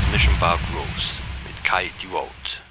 Mix Mission Bar Grooves mit Kai Devote.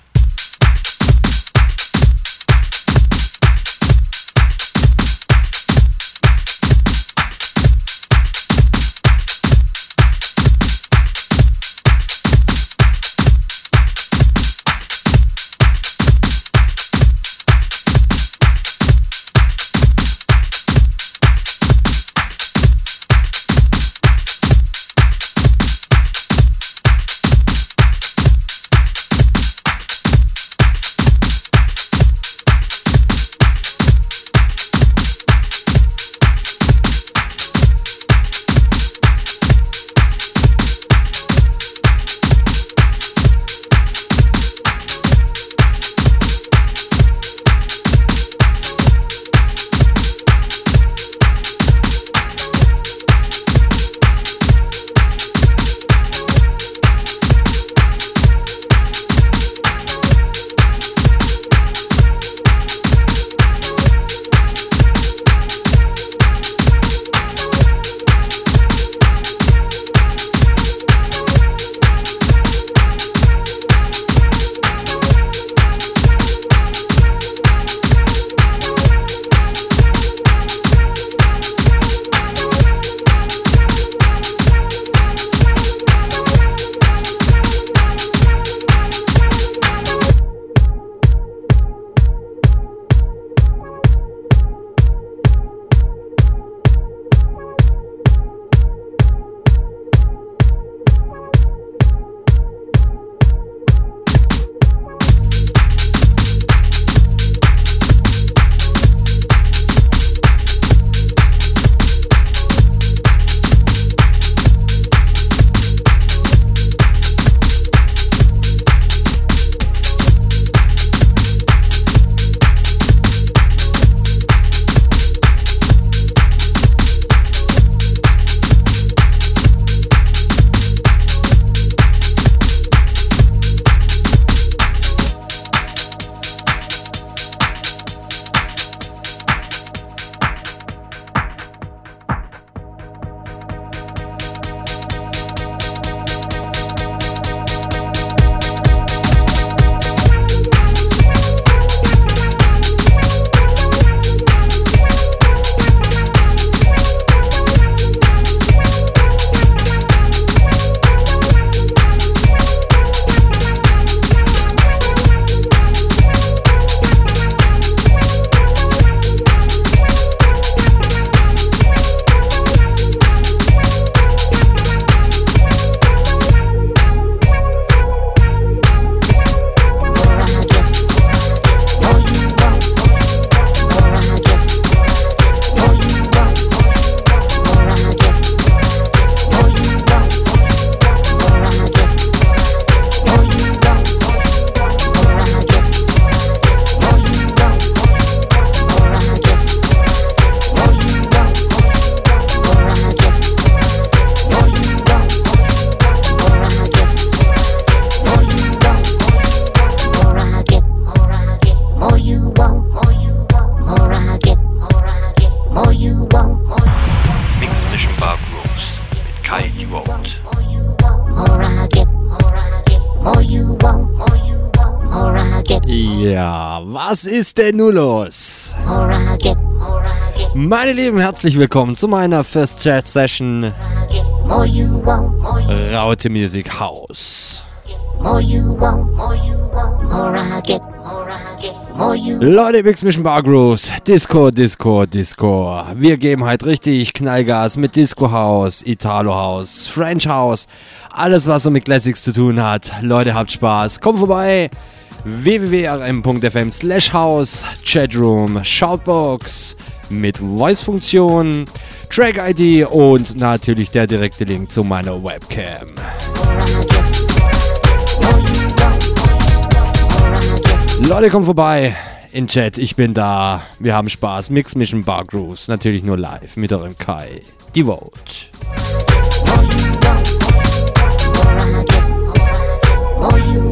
Was ist denn nun los? Meine Lieben, herzlich willkommen zu meiner First Chat Session Raute Music House. Leute, Mix Mission Bar Grooves, Disco, Disco, Disco. Wir geben halt richtig Knallgas mit Disco House, Italo House, French House, alles was so mit Classics zu tun hat. Leute, habt Spaß, kommt vorbei www.rm.fm slash house, Chatroom, Shoutbox mit Voice-Funktion, Track-ID und natürlich der direkte Link zu meiner Webcam. Leute, kommt vorbei in Chat, ich bin da. Wir haben Spaß. Mix Mission Bar Grooves, natürlich nur live mit eurem Kai. Devote. Oh, you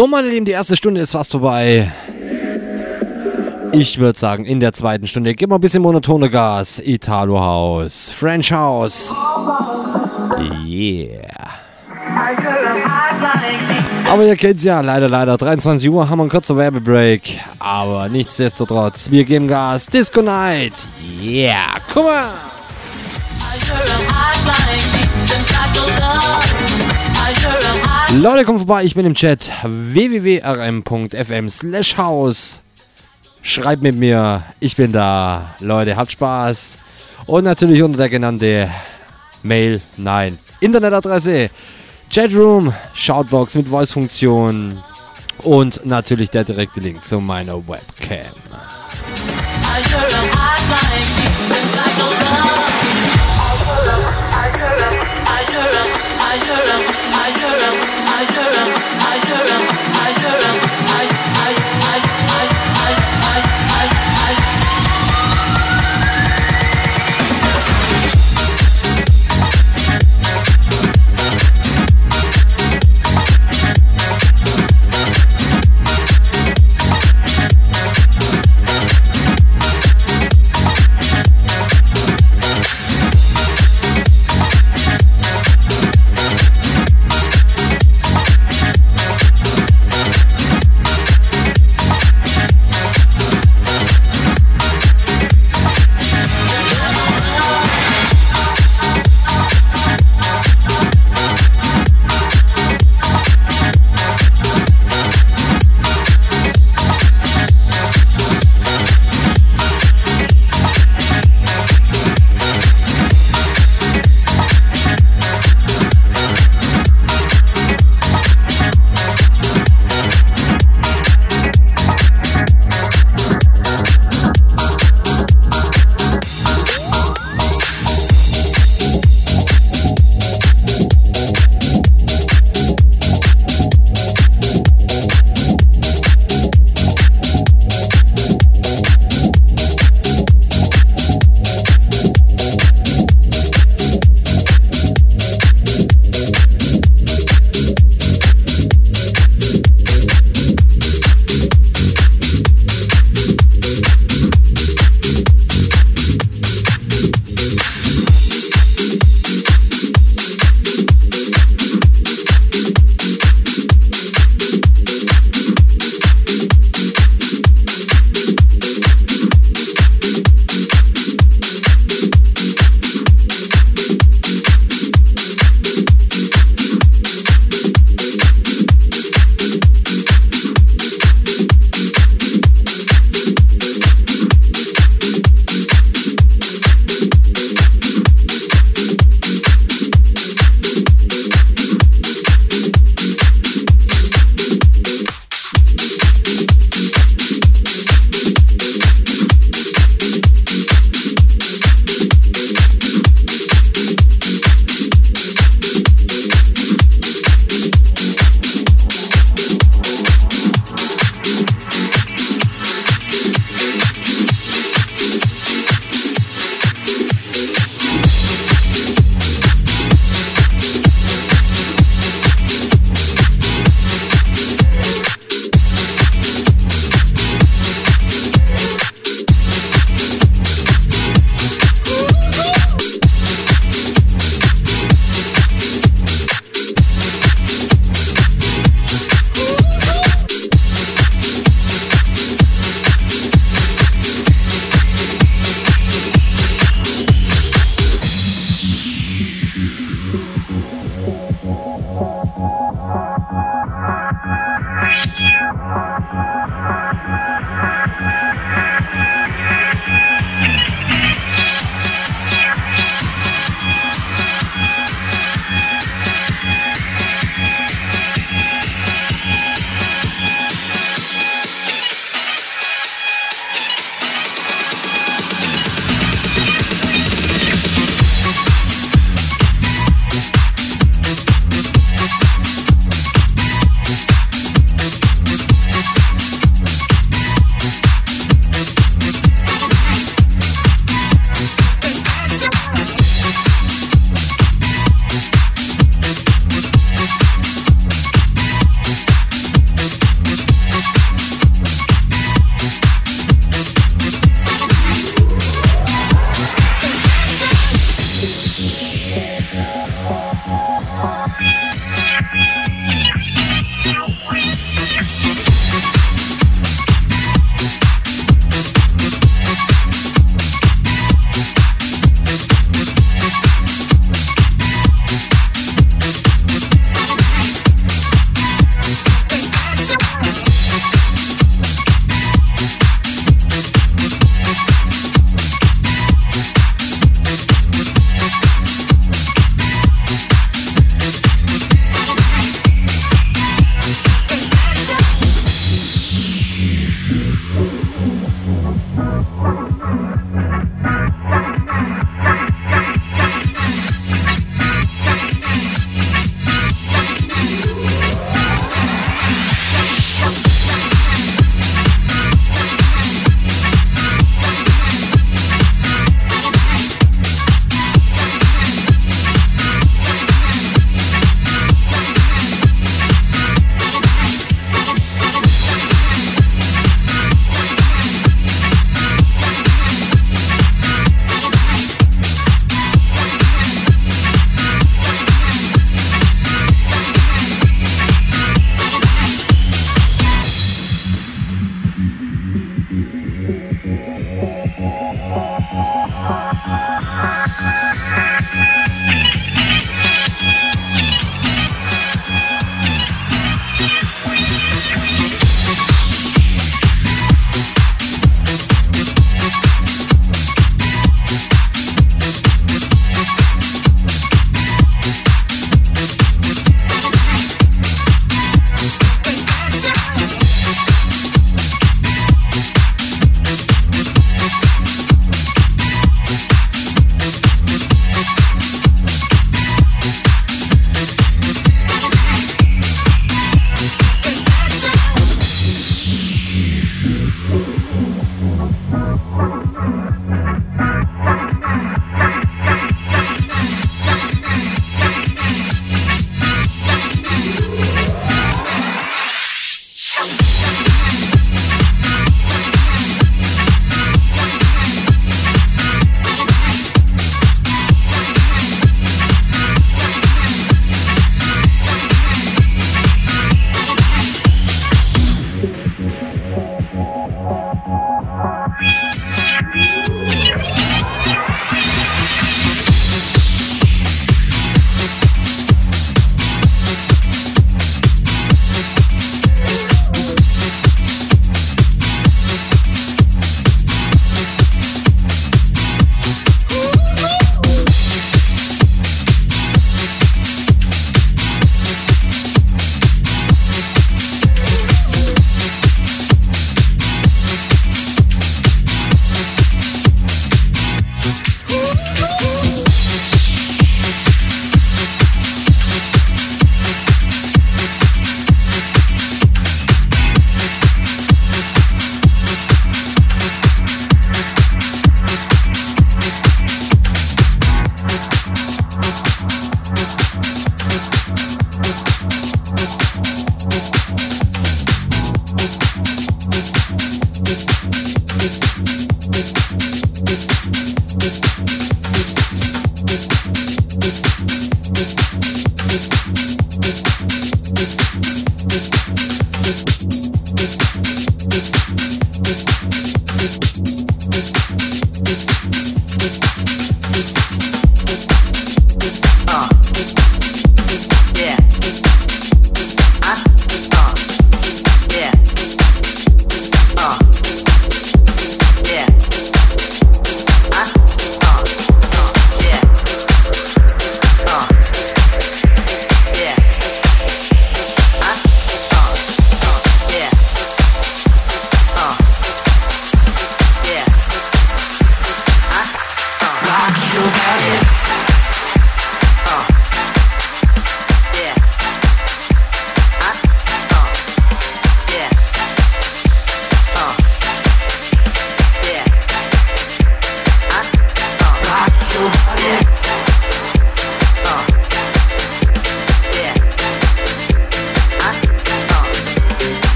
So, meine Lieben, die erste Stunde ist fast vorbei. Ich würde sagen, in der zweiten Stunde geben wir ein bisschen monotone Gas. Italo House, French House. Yeah. Aber ihr kennt's ja, leider, leider. 23 Uhr haben wir einen kurzen Werbebreak. Aber nichtsdestotrotz, wir geben Gas. Disco Night. Yeah, guck mal. Leute, kommt vorbei, ich bin im Chat. www.rm.fm slash house. Schreibt mit mir, ich bin da. Leute, habt Spaß. Und natürlich unter der genannten Mail, nein, Internetadresse, Chatroom, Shoutbox mit Voice-Funktion und natürlich der direkte Link zu meiner Webcam.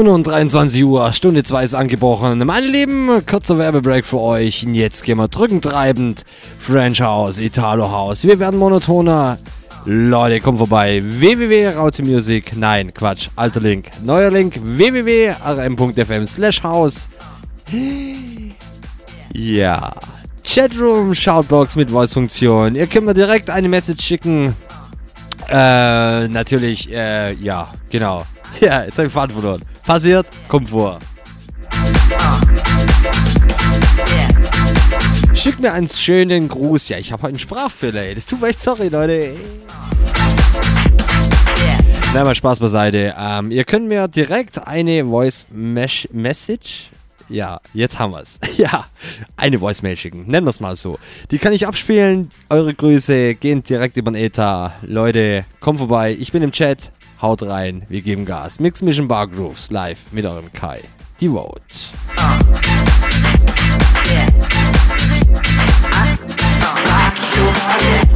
Wir nun 23 Uhr, Stunde 2 ist angebrochen. Meine Lieben, kurzer Werbebreak für euch. Jetzt gehen wir drückend treibend. French House, Italo House. Wir werden monotoner. Leute, kommt vorbei. www.rautemusic. Nein, Quatsch. Alter Link. Neuer Link. www.rm.fm slash house. Ja. Chatroom, Shoutbox mit Voice-Funktion. Ihr könnt mir direkt eine Message schicken. Äh, natürlich, äh, ja, genau. Ja, jetzt habe ich Faden verloren. Passiert, kommt vor. Schickt mir einen schönen Gruß. Ja, ich habe heute einen Sprachfehler, ey. Das tut mir echt sorry, Leute. Na, mal Spaß beiseite. Ähm, ihr könnt mir direkt eine Voice Message ja, jetzt haben wir es. Ja, eine Voicemail schicken. Nennen wir es mal so. Die kann ich abspielen. Eure Grüße gehen direkt über den Ether. Leute, kommt vorbei. Ich bin im Chat. Haut rein. Wir geben Gas. Mix Mission Bar Grooves live mit eurem Kai. Die Vote. Rock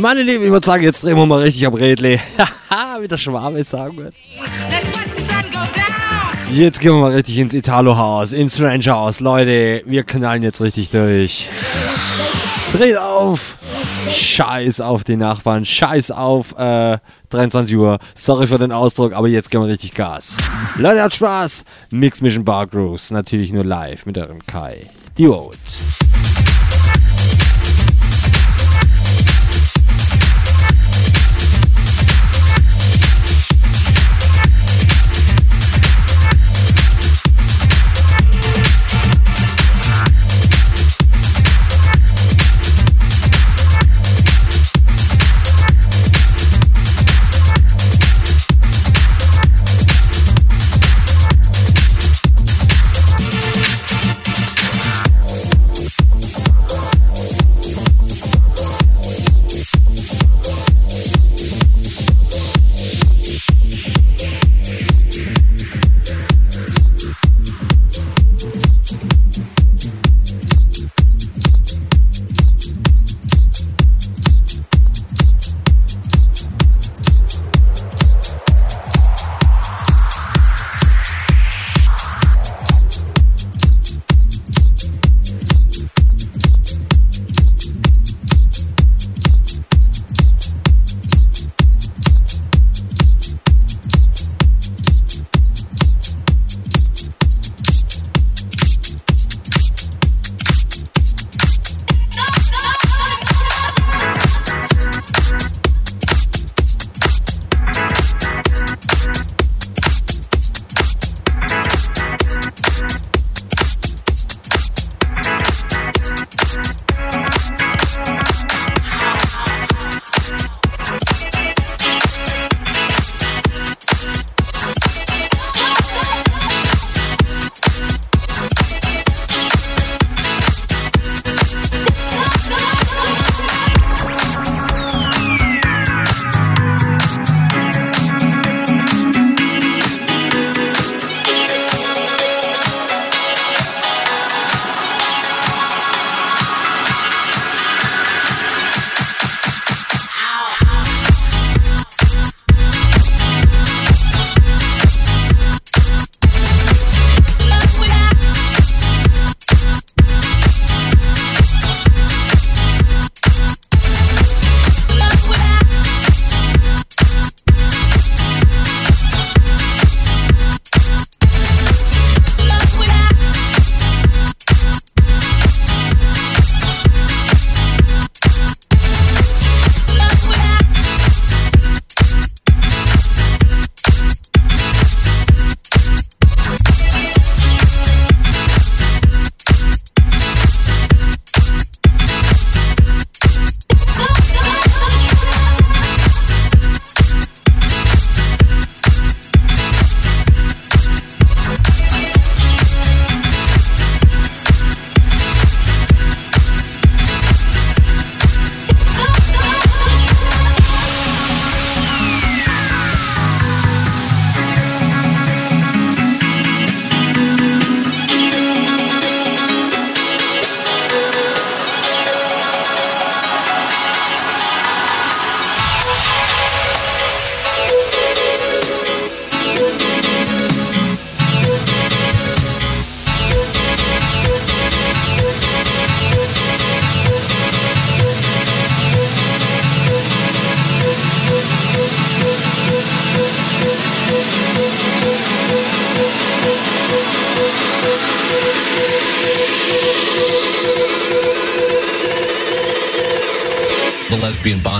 Meine Lieben, ich würde sagen, jetzt drehen wir mal richtig am Rädle. Haha, wie der Schwabe sagen wird. Jetzt gehen wir mal richtig ins Italo-Haus, ins Ranch-Haus. Leute, wir knallen jetzt richtig durch. Dreht auf! Scheiß auf die Nachbarn, scheiß auf äh, 23 Uhr. Sorry für den Ausdruck, aber jetzt gehen wir richtig Gas. Leute, habt Spaß! Mix Mission Bar Grooves, natürlich nur live mit eurem Kai. Die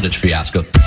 Vote. fiasco.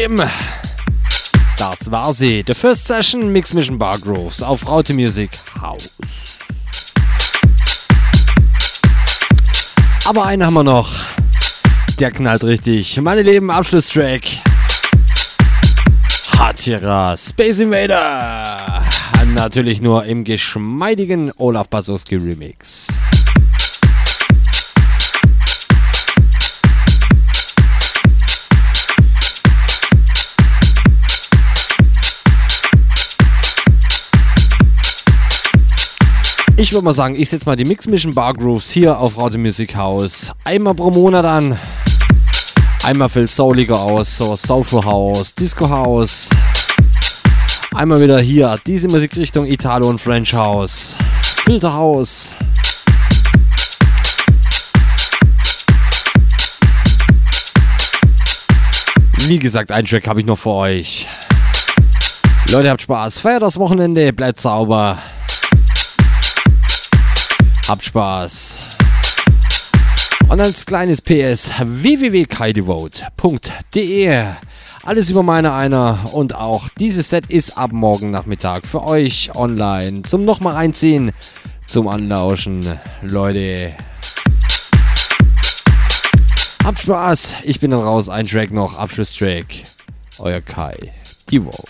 Lieben, das war sie. The First Session Mix Mission Bar Grooves auf Raute Music House. Aber einen haben wir noch. Der knallt richtig. Meine Lieben, Abschlusstrack. Hatira Space Invader. Natürlich nur im geschmeidigen Olaf Basowski Remix. Ich würde mal sagen, ich setze mal die Mix Mission Bar Grooves hier auf Raute Music House. Einmal pro Monat an. Einmal fällt souliger aus, so Soulful House, Disco House. Einmal wieder hier diese Musikrichtung Italo und French House. Filter House. Wie gesagt, einen Track habe ich noch für euch. Leute, habt Spaß. Feiert das Wochenende, bleibt sauber. Habt Spaß. Und als kleines PS www.kaidevote.de Alles über meine einer und auch dieses Set ist ab morgen Nachmittag für euch online zum nochmal reinziehen. zum Anlauschen. Leute, habt Spaß. Ich bin dann raus. Ein Track noch, Abschlusstrack. Euer Kai. Devote.